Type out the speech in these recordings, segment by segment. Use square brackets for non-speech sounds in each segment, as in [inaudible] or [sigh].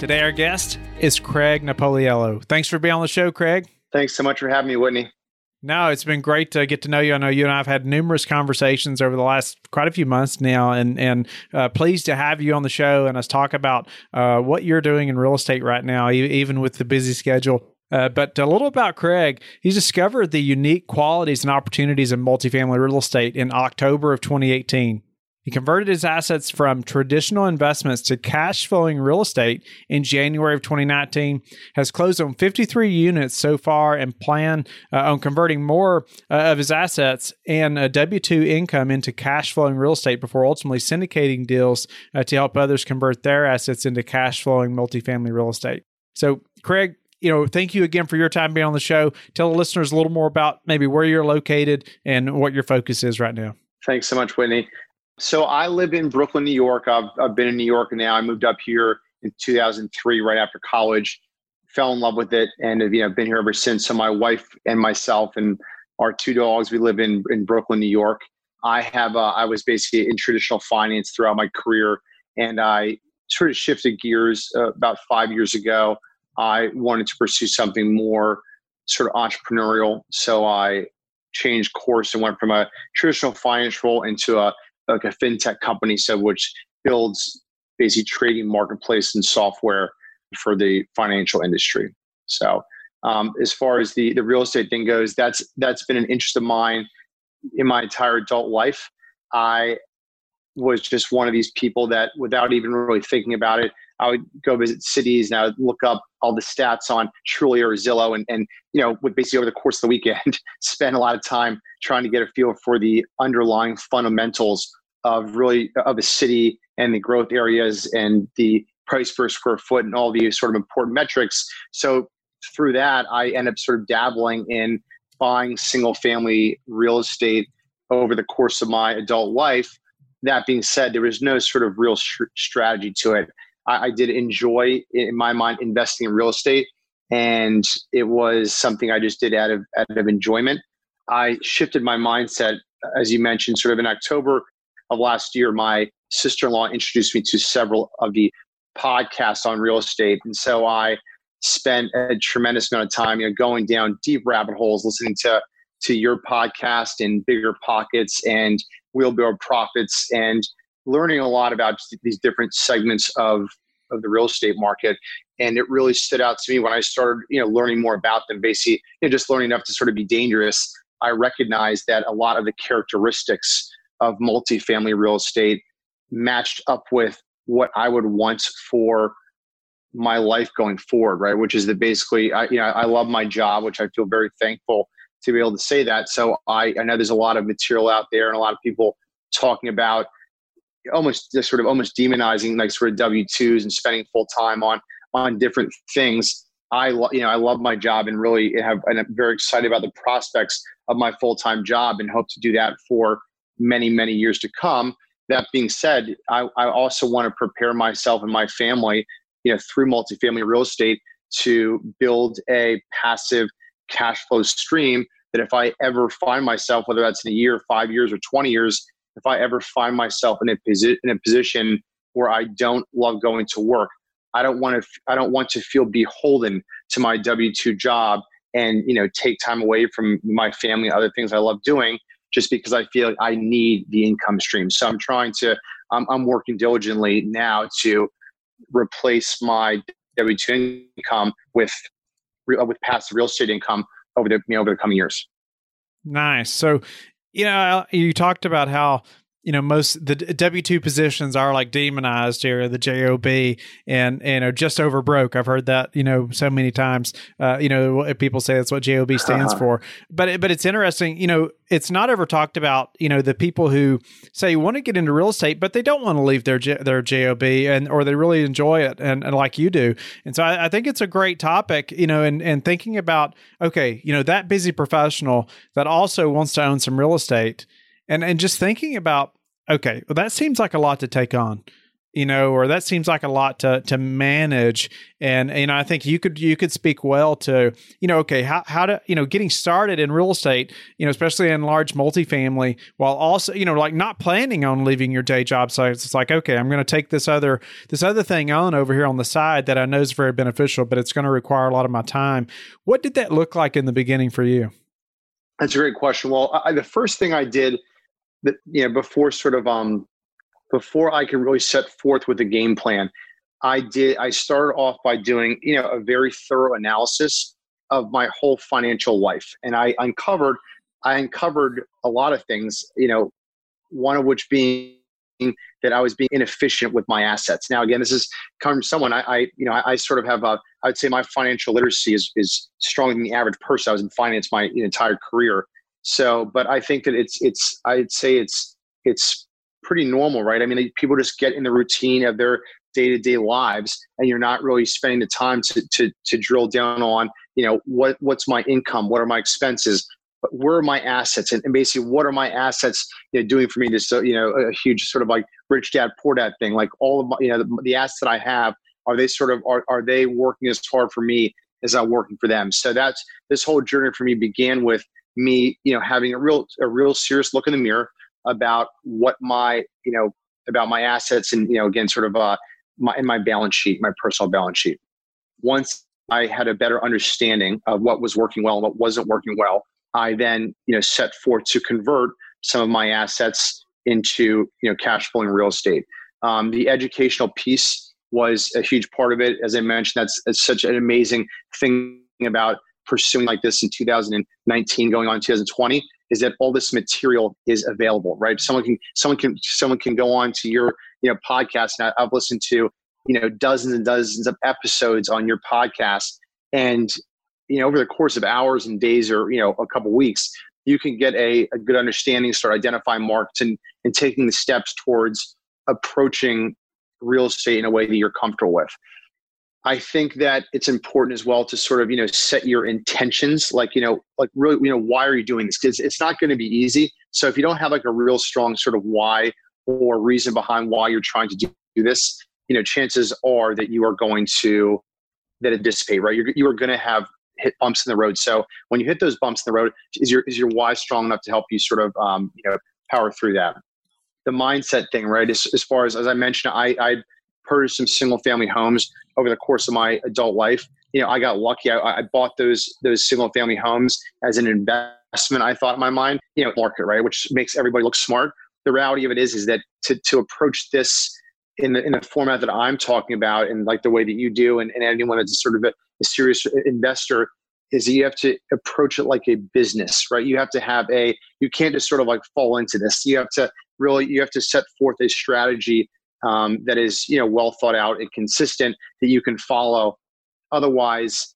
Today, our guest is Craig Napoliello. Thanks for being on the show, Craig. Thanks so much for having me, Whitney. No, it's been great to get to know you. I know you and I have had numerous conversations over the last quite a few months now, and and uh, pleased to have you on the show and us talk about uh, what you're doing in real estate right now, even with the busy schedule. Uh, but a little about Craig. He's discovered the unique qualities and opportunities in multifamily real estate in October of 2018. He converted his assets from traditional investments to cash flowing real estate in January of 2019, has closed on 53 units so far, and plan uh, on converting more uh, of his assets and W-2 income into cash flowing real estate before ultimately syndicating deals uh, to help others convert their assets into cash flowing multifamily real estate. So, Craig, you know, thank you again for your time being on the show. Tell the listeners a little more about maybe where you're located and what your focus is right now. Thanks so much, Whitney. So I live in Brooklyn, New York. I've, I've been in New York now. I moved up here in 2003, right after college. Fell in love with it, and have you know been here ever since. So my wife and myself and our two dogs, we live in in Brooklyn, New York. I have uh, I was basically in traditional finance throughout my career, and I sort of shifted gears uh, about five years ago. I wanted to pursue something more sort of entrepreneurial, so I changed course and went from a traditional finance role into a like a fintech company, so which builds basically trading marketplace and software for the financial industry. So um, as far as the the real estate thing goes, that's that's been an interest of mine in my entire adult life. I was just one of these people that, without even really thinking about it, I would go visit cities and I would look up all the stats on Trulia or Zillow, and and you know, would basically over the course of the weekend [laughs] spend a lot of time trying to get a feel for the underlying fundamentals of really of a city and the growth areas and the price per square foot and all these sort of important metrics. So through that, I end up sort of dabbling in buying single family real estate over the course of my adult life. That being said, there was no sort of real sh- strategy to it. I, I did enjoy, in my mind, investing in real estate, and it was something I just did out of out of enjoyment. I shifted my mindset, as you mentioned, sort of in October of last year, my sister in law introduced me to several of the podcasts on real estate. And so I spent a tremendous amount of time, you know, going down deep rabbit holes, listening to to your podcast and BiggerPockets and Wheelbarrow Profits and learning a lot about these different segments of of the real estate market and it really stood out to me when i started you know learning more about them basically you know, just learning enough to sort of be dangerous i recognized that a lot of the characteristics of multifamily real estate matched up with what I would want for my life going forward, right? Which is that basically, I, you know, I love my job, which I feel very thankful to be able to say that. So I, I know there's a lot of material out there and a lot of people talking about almost just sort of almost demonizing like sort of W twos and spending full time on on different things. I lo- you know I love my job and really have and I'm very excited about the prospects of my full time job and hope to do that for many, many years to come. That being said, I, I also want to prepare myself and my family, you know, through multifamily real estate to build a passive cash flow stream that if I ever find myself, whether that's in a year, five years, or 20 years, if I ever find myself in a, in a position where I don't love going to work, I don't want to, I don't want to feel beholden to my W 2 job and, you know, take time away from my family, and other things I love doing just because I feel like I need the income stream. So I'm trying to, I'm, I'm working diligently now to replace my W two income with uh, with passive real estate income over the you know, over the coming years. Nice. So, you know, you talked about how you know most the W two positions are like demonized here, the job and and are just over broke. I've heard that you know so many times. Uh, you know people say that's what job stands uh-huh. for, but it, but it's interesting. You know it's not ever talked about. You know the people who say want to get into real estate, but they don't want to leave their their job and or they really enjoy it and, and like you do. And so I, I think it's a great topic. You know, and and thinking about okay, you know that busy professional that also wants to own some real estate and and just thinking about okay well that seems like a lot to take on you know or that seems like a lot to to manage. And you know i think you could you could speak well to you know okay how how to you know getting started in real estate you know especially in large multifamily while also you know like not planning on leaving your day job so it's like okay i'm going to take this other this other thing on over here on the side that i know is very beneficial but it's going to require a lot of my time. What did that look like in the beginning for you? That's a great question. Well I, the first thing i did that you know before sort of um before I could really set forth with a game plan, I did I started off by doing you know a very thorough analysis of my whole financial life, and I uncovered I uncovered a lot of things. You know, one of which being that I was being inefficient with my assets. Now, again, this is coming from someone I, I you know, I, I, sort of have a, I would say my financial literacy is is stronger than the average person. I was in finance my entire career, so, but I think that it's it's I'd say it's it's pretty normal, right? I mean, people just get in the routine of their day to day lives, and you're not really spending the time to to to drill down on you know what what's my income, what are my expenses, where are my assets, and, and basically what are my assets you know, doing for me? This you know a huge sort of like rich dad poor dad thing. Like all of my you know the, the assets that I have are they sort of are are they working as hard for me as I'm working for them? So that's this whole journey for me began with me, you know, having a real a real serious look in the mirror about what my, you know, about my assets and you know, again, sort of uh, my in my balance sheet, my personal balance sheet. Once I had a better understanding of what was working well and what wasn't working well, I then, you know, set forth to convert some of my assets into, you know, cash flowing real estate. Um, the educational piece was a huge part of it. As I mentioned, that's, that's such an amazing thing about pursuing like this in 2019 going on 2020 is that all this material is available right? Someone can someone can someone can go on to your you know podcast. And i've listened to you know dozens and dozens of episodes on your podcast. And you know over the course of hours and days or you know a couple weeks you can get a, a good understanding start identifying markets and and taking the steps towards approaching real estate in a way that you're comfortable with I think that it's important as well to sort of, you know, set your intentions, like, you know, like really, you know, why are you doing this? Because it's not going to be easy. So if you don't have like a real strong sort of why or reason behind why you're trying to do this, you know, chances are that you are going to, that it dissipate, right? You're, you are going to have hit bumps in the road. So when you hit those bumps in the road, is your, is your why strong enough to help you sort of, um, you know, power through that? The mindset thing, right? As, as far as, as I mentioned, I, I, purchased some single family homes over the course of my adult life. You know, I got lucky. I, I bought those those single family homes as an investment. I thought in my mind, you know, market right, which makes everybody look smart. The reality of it is, is that to to approach this in the in the format that I'm talking about, and like the way that you do, and, and anyone that's sort of a, a serious investor, is that you have to approach it like a business, right? You have to have a, you can't just sort of like fall into this. You have to really, you have to set forth a strategy um, that is you know well thought out and consistent that you can follow. Otherwise,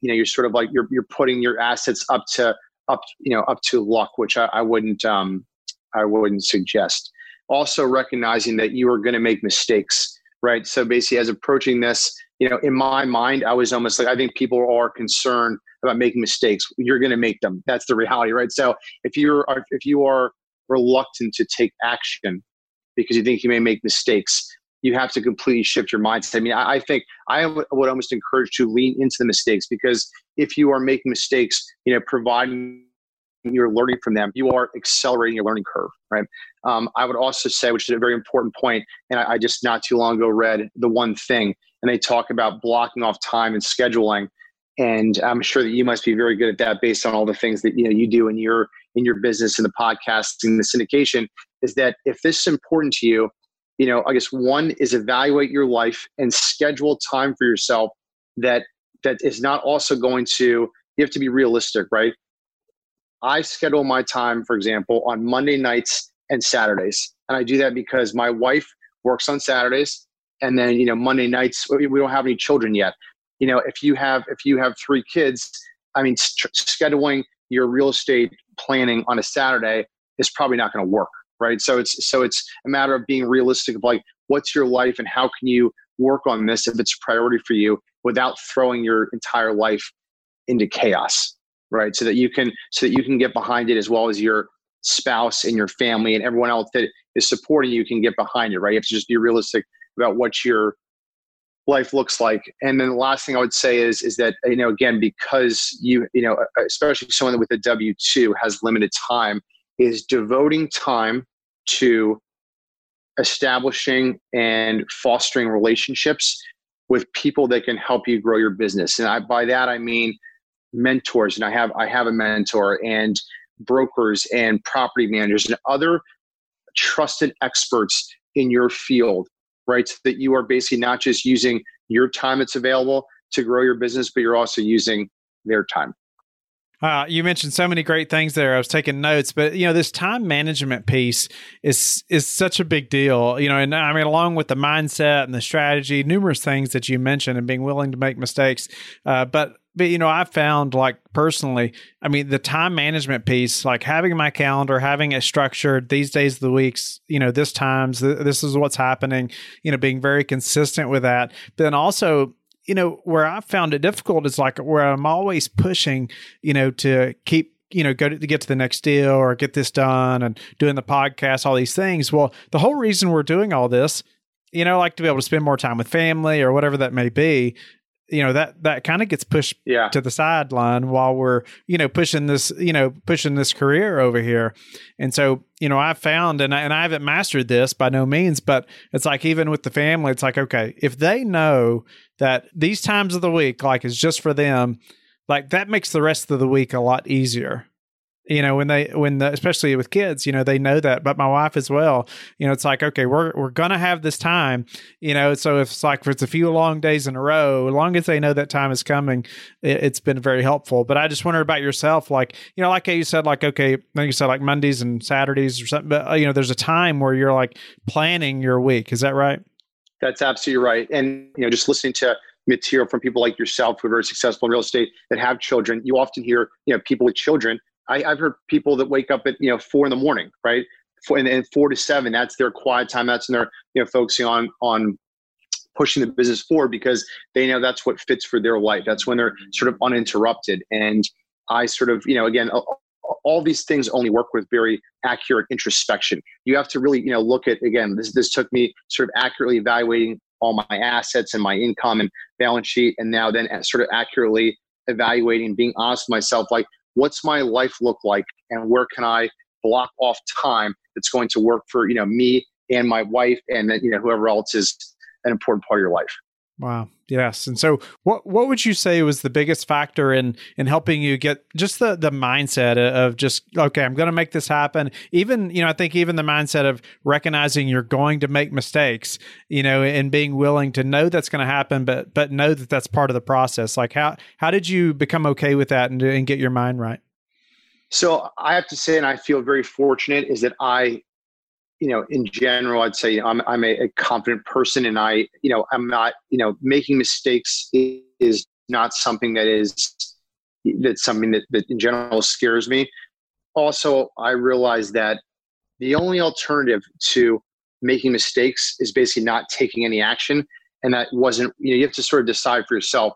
you know you're sort of like you're you're putting your assets up to up you know up to luck, which I, I wouldn't um, I wouldn't suggest. Also recognizing that you are going to make mistakes, right? So basically, as approaching this, you know, in my mind, I was almost like I think people are concerned about making mistakes. You're going to make them. That's the reality, right? So if you're if you are reluctant to take action because you think you may make mistakes. You have to completely shift your mindset. I mean, I, I think I would almost encourage to lean into the mistakes because if you are making mistakes, you know, providing you're learning from them, you are accelerating your learning curve, right? Um, I would also say, which is a very important point, and I, I, just not too long ago read the one thing, and they talk about blocking off time and scheduling, and I'm sure that you must be very good at that based on all the things that you know you do in your in your business and the podcasting, the syndication is that if this is important to you, you know, I guess one is evaluate your life and schedule time for yourself that that is not also going to you have to be realistic, right? I schedule my time, for example, on Monday nights and Saturdays. And I do that because my wife works on Saturdays and then, you know, Monday nights, we don't have any children yet. You know, if you have, if you have three kids, I mean, scheduling your real estate planning on a Saturday is probably not going to work. Right. So it's, so it's a matter of being realistic of like, what's your life and how can you work on this if it's a priority for you without throwing your entire life into chaos right? So that you can so that you can get behind it as well as your spouse and your family and everyone else that is supporting you can get behind it right? You have to just be realistic about what your life looks like. And then the last thing i would say is is that you know again because you you know especially someone with a w2 has limited time is devoting time to establishing and fostering relationships with people that can help you grow your business. And I, by that I mean mentors. And I have I have a mentor and brokers and property managers and other trusted experts in your field, right? So that you are basically not just using your time that's available to grow your business, but you're also using their time. Uh, you mentioned so many great things there. I was taking notes, but you know this time management piece is is such a big deal. You know, and I mean, along with the mindset and the strategy, numerous things that you mentioned, and being willing to make mistakes. Uh, but but you know, I found like personally, I mean, the time management piece, like having my calendar, having it structured these days of the weeks, you know, this times, th- this is what's happening. You know, being very consistent with that. But then also you know, where I found it difficult is like where I'm always pushing, you know, to keep you know go to, to, get to the next deal or get this done and doing the podcast all these things well the whole reason we're doing all this you know like to be able to spend more time with family or whatever that may be you know that that kind of gets pushed yeah. to the sideline while we're you know pushing this you know pushing this career over here and so you know i found and I, and I haven't mastered this by no means but it's like even with the family it's like okay if they know that these times of the week like is just for them like that makes the rest of the week a lot easier. You know when they when the, especially with kids you know they know that but my wife as well you know it's like okay we're we're gonna have this time you know so if it's like if it's a few long days in a row as long as they know that time is coming it, has been very helpful. But i just wonder about yourself like you know like you said like okay like you said like mondays and saturdays or something but uh, you know there's a time where you're like planning your week. Is that right that's absolutely right and you know just listening to material from people like yourself who are very successful in real estate that have children you often hear you know people with children I, have heard people that wake up at you know four in the morning, right? Four, and, and four to seven, that's their quiet time. That's when they're you know focusing on on pushing the business forward because they know that's what fits for their life. That's when they're sort of uninterrupted. And I sort of you know again all these things only work with very accurate introspection. You have to really, you know, look at again. This this took me sort of accurately evaluating all my assets and my income and balance sheet, and now then sort of accurately evaluating, being honest with myself, like what's my life look like and where can I block off time that's going to work for, you know, me and my wife and you know, whoever else is an important part of your life. Wow. Yes. And so what what would you say was the biggest factor in in helping you get just the the mindset of just okay, I'm going to make this happen. Even, you know, I think even the mindset of recognizing you're going to make mistakes, you know, and being willing to know that's going to happen but but know that that's part of the process. Like how how did you become okay with that and and get your mind right? So I have to say, and I feel very fortunate, is that I you know, in general, I'd say I'm I'm a, a, confident person, and I, you know, I'm not, you know, making mistakes is not something that is that's something that, that in general scares me. Also, I realize that the only alternative to making mistakes is basically not taking any action, and that wasn't. You know, you have to sort of decide for yourself.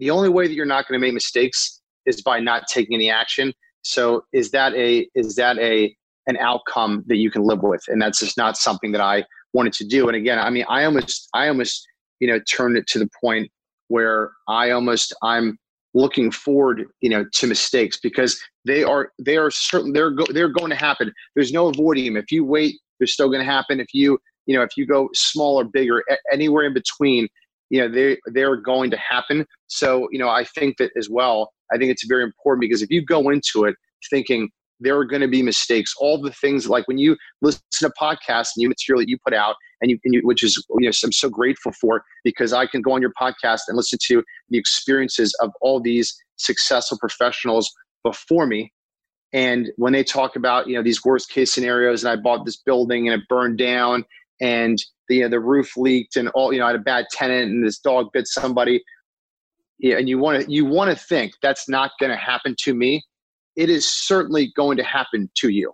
The only way that you're not going to make mistakes is by not taking any action. So, is that a is that a an outcome that you can live with. And that's just not something that i wanted to do. And again i mean i almost i almost you know turned it to the point where i almost i'm looking forward you know to mistakes because they are they are certain they're go, they're going to happen. There's no avoiding them. If you wait they're still going to happen. If you you know if you go small or bigger anywhere in between you know they they're going to happen. So you know i think that as well i think it's very important because if you go into it thinking there are going to be mistakes. All the things like when you listen to podcasts and you material that you put out, and you, and you, which is you know I'm so grateful for because I can go on your podcast and listen to the experiences of all these successful professionals before me, And when they talk about, you know, these worst case scenarios, and I bought this building and it burned down and the, you know, the roof leaked and all, you know, I had a bad tenant and this dog bit somebody. Yeah, and you want to you want to think that's not going to happen to me. It is certainly going to happen to you,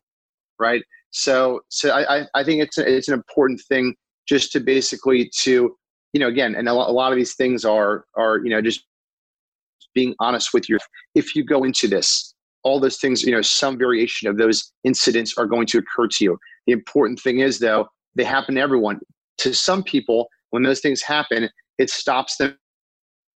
right? So, so I, I think it's a, it's an important thing just to basically to you know again, and a lot of these things are are you know just being honest with you. If you go into this, all those things, you know, some variation of those incidents are going to occur to you. The important thing is, though, they happen to everyone. To some people, when those things happen, it stops them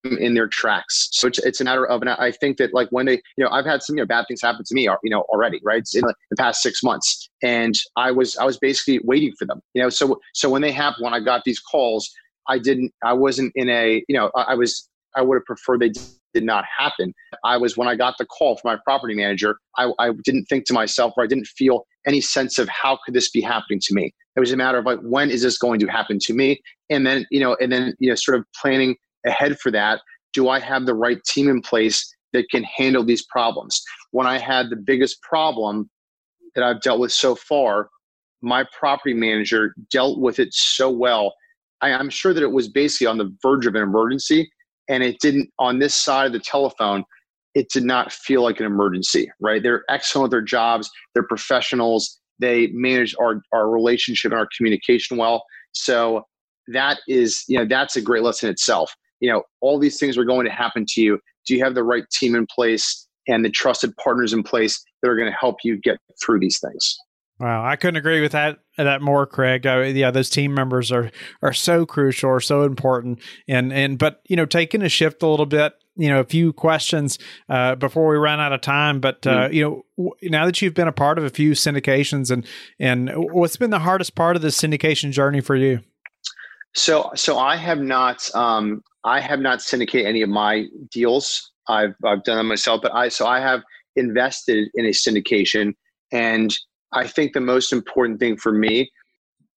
in their tracks. So it's, it's a matter of, and I think that like when they, you know, I've had some, you know, bad things happen to me, uh, you know, already, right? In the past six months. And I was, I was basically waiting for them, you know, so, so when they happened, when I got these calls, I didn't, I wasn't in a, you know, I was, I would have preferred they did not happen. I was, when I got the call from my property manager, I, I didn't think to myself, or I didn't feel any sense of how could this be happening to me. It was a matter of like, when is this going to happen to me? And then, you know, and then, you know, sort of planning ahead for that. Do I have the right team in place that can handle these problems? When I had the biggest problem that I've dealt with so far, my property manager dealt with it so well. I, am sure that it was basically on the verge of an emergency, and it didn't on this side of the telephone it did not feel like an emergency right they're excellent at their jobs they're professionals they manage our, our relationship and our communication well so that is you know that's a great lesson itself you know all these things are going to happen to you do you have the right team in place and the trusted partners in place that are going to help you get through these things Wow, I couldn't agree with that that more, Craig. Uh, yeah, those team members are are so crucial, are so important, and and but you know, taking a shift a little bit. You know, a few questions uh, before we run out of time. But uh, mm. you know, w- now that you've been a part of a few syndications, and and what's been the hardest part of the syndication journey for you? So, so I have not, um, I have not syndicated any of my deals. I've I've done them myself, but I so I have invested in a syndication and I think the most important thing for me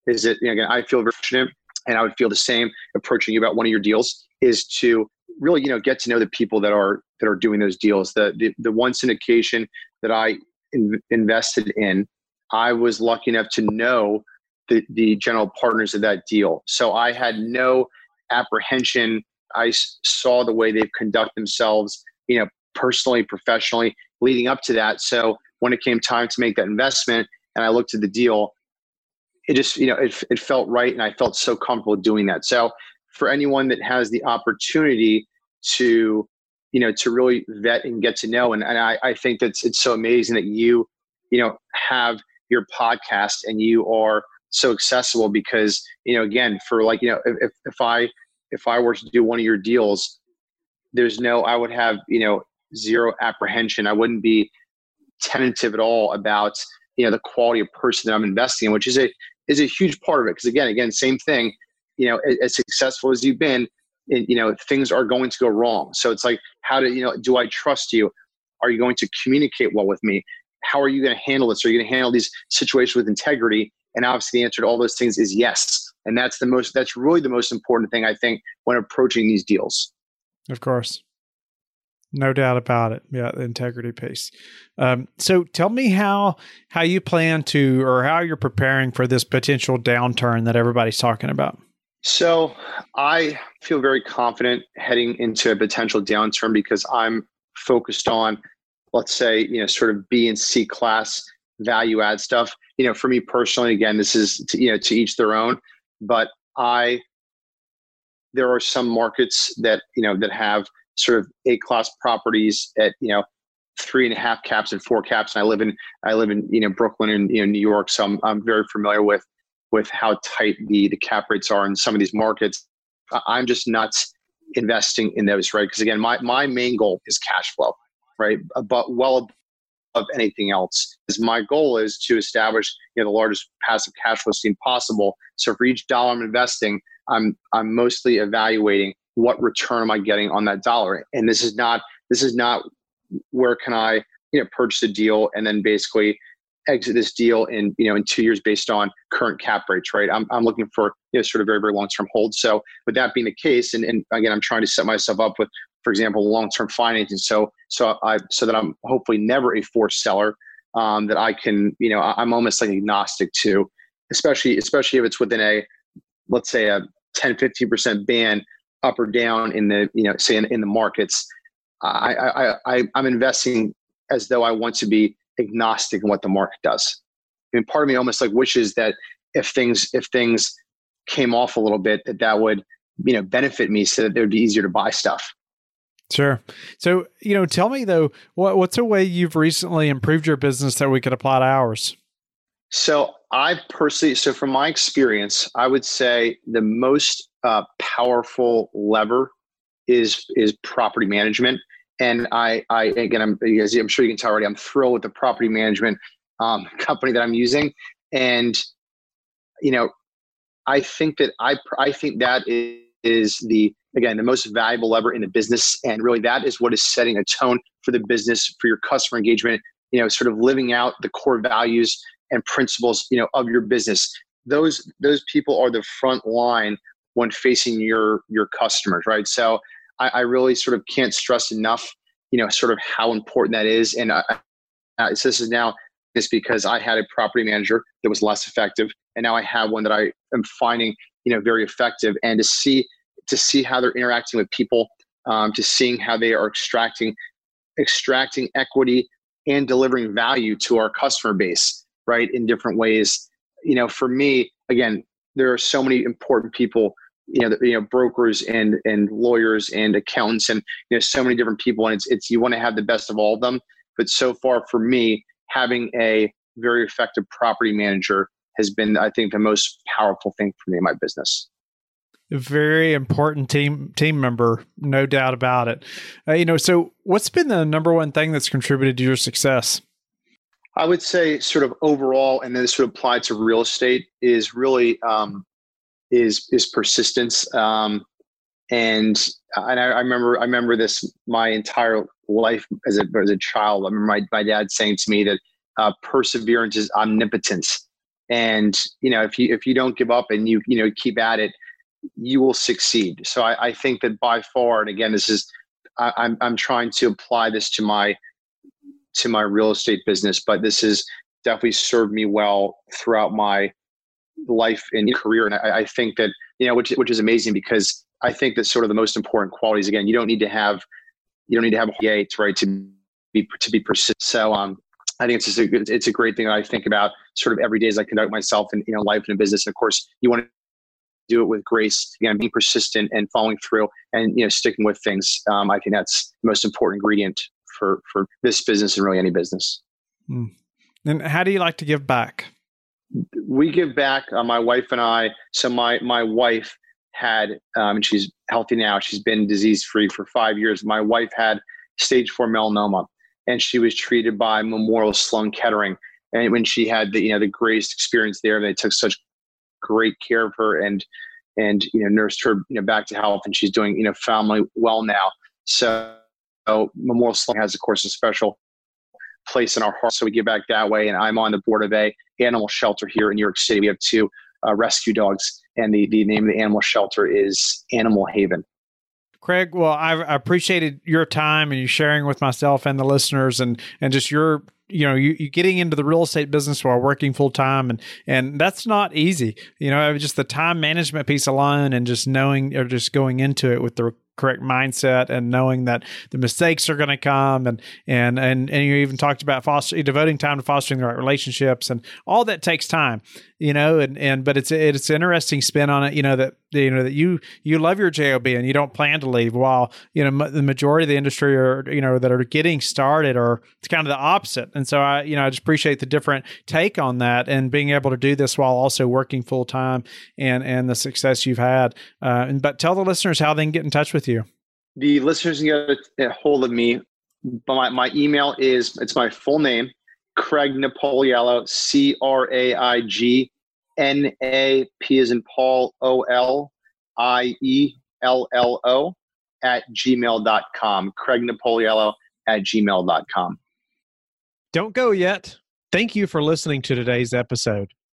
is that, you know, again, I feel fortunate and I would feel the same approaching you about one of your deals is to really, you know, get to know the people that are, that are doing those deals. The, the, the one syndication that I in, invested in, I was lucky enough to know the, the general partners of that deal. So I had no apprehension. I saw the way they've conduct themselves, you know, personally, professionally leading up to that. So when it came time to make that investment and I looked at the deal, it just, you know, it, it felt right. And I felt so comfortable doing that. So for anyone that has the opportunity to, you know, to really vet and get to know, and, and I, I think that's, it's so amazing that you, you know, have your podcast and you are so accessible because, you know, again, for like, you know, if, if I, if I were to do one of your deals, there's no, I would have, you know, zero apprehension. I wouldn't be tentative at all about you know the quality of person that I'm investing in, which is a is a huge part of it. Because again, again, same thing. You know, as, as successful as you've been, it, you know, things are going to go wrong. So it's like, how do you know? Do I trust you? Are you going to communicate well with me? How are you going to handle this? Are you going to handle these situations with integrity? And obviously, the answer to all those things is yes. And that's the most. That's really the most important thing I think when approaching these deals. Of course. No doubt about it. Yeah, the integrity piece. Um, so tell me how how you plan to or how you're preparing for this potential downturn that everybody's talking about. So I feel very confident heading into a potential downturn because I'm focused on, let's say, you know, sort of B and C class value add stuff. You know, for me personally, again, this is to, you know to each their own. But I, there are some markets that you know that have sort of A class properties at you know three and a half caps and four caps. And I live in I live in you know Brooklyn and you know New York, so I'm I'm very familiar with with how tight the the cap rates are in some of these markets. I'm just nuts investing in those, right? Because again, my my main goal is cash flow, right? But well above anything else, is my goal is to establish you know the largest passive cash flow stream possible. So for each dollar I'm investing, I'm I'm mostly evaluating what return am I getting on that dollar? And this is not this is not where can I you know purchase a deal and then basically exit this deal in you know in two years based on current cap rates right i'm, I'm looking for you know sort of very very long term hold so with that being the case and, and again i'm trying to set myself up with for example long term financing so so i so that i'm hopefully never a forced seller um, that I can, you know, I'm almost like agnostic to, especially especially if it's within a, let's say a 10, 15% band up or down in the, you know, say in, in the markets. I, I, I, I'm investing as though I want to be agnostic in what the market does. I mean, part of me almost like wishes that if things if things came off a little bit, that that would you know benefit me so that it would be easier to buy stuff. Sure. So, you know, tell me though, what, what's a way you've recently improved your business that we could apply to ours? So, I personally, so from my experience, I would say the most uh, powerful lever is is property management. And I, I again, I'm, as I'm sure you can tell already, I'm thrilled with the property management um, [laughs] company that I'm using. And you know, I think that I, I think that is, is the again the most valuable lever in the business. And really that is what is setting a tone for the business for your customer engagement you know sort of living out the core values and principles you know of your business. Those those people are the front line when facing your your customers right? So i, I really sort of can't stress enough you know sort of how important that is. And I, I, this is now is because I had a property manager that was less effective, and now I have one that I am finding you know very effective. And to see to see how they're interacting with people, um, to seeing how they are extracting extracting equity and delivering value to our customer base, right, in different ways. You know, for me, again, there are so many important people you know, you know, brokers and and lawyers and accountants and you know, so many different people, and it's it's you want to have the best of all of them. But so far, for me, having a very effective property manager has been, I think, the most powerful thing for me in my business. Very important team team member, no doubt about it. Uh, you know, so what's been the number one thing that's contributed to your success? I would say, sort of overall, and then this would apply to real estate, is really um, is is persistence. Um, and and I, I, remember I remember this my entire life as a as a child. I remember my my dad saying to me that uh, perseverance is omnipotence, and you know if you if you don't give up and you you know keep at it, you will succeed. So I, I think that by far, and again, this is I, I'm I'm trying to apply this to my to my real estate business, but this has definitely served me well throughout my life and career. And I, I think that you know which which is amazing because I think that sort of the most important qualities. Again, you don't need to have you don't need to have gates right to be to be persistent. So um, I think it's just a it's a great thing that I think about sort of every day as I conduct myself in you know life and business. And of course, you want to do it with grace. Again, being persistent and following through, and you know sticking with things. Um, I think that's the most important ingredient for for this business and really any business. Mm. And how do you like to give back? We give back. Uh, my wife and I. So my my wife had, um, and she's healthy now. She's been disease free for five years. My wife had stage four melanoma, and she was treated by Memorial Sloan Kettering. And when she had the you know the greatest experience there, they took such great care of her and and you know nursed her you know back to health, and she's doing you know family well now. So, Memorial Sloan has of course a special place in our heart, so we give back that way. And I'm on the board of a animal shelter here in New York City. We have two uh, rescue dogs and the, the name of the animal shelter is Animal Haven. Craig, well, I've appreciated your time and you sharing with myself and the listeners, and and just your you know you, you getting into the real estate business while working full time, and and that's not easy. You know, just the time management piece alone, and just knowing or just going into it with the correct mindset and knowing that the mistakes are going to come and and and and you even talked about foster devoting time to fostering the right relationships and all that takes time you know and and but it's it's an interesting spin on it you know that you know that you you love your job and you don't plan to leave while you know the majority of the industry are you know that are getting started or it's kind of the opposite and so i you know i just appreciate the different take on that and being able to do this while also working full time and and the success you've had uh, and but tell the listeners how they can get in touch with you? The listeners can get a hold of me. My, my email is it's my full name, Craig Napoliello, C R A I G N A P is in Paul O L I E L L O at gmail.com. Craig Napoliello at gmail.com. Don't go yet. Thank you for listening to today's episode.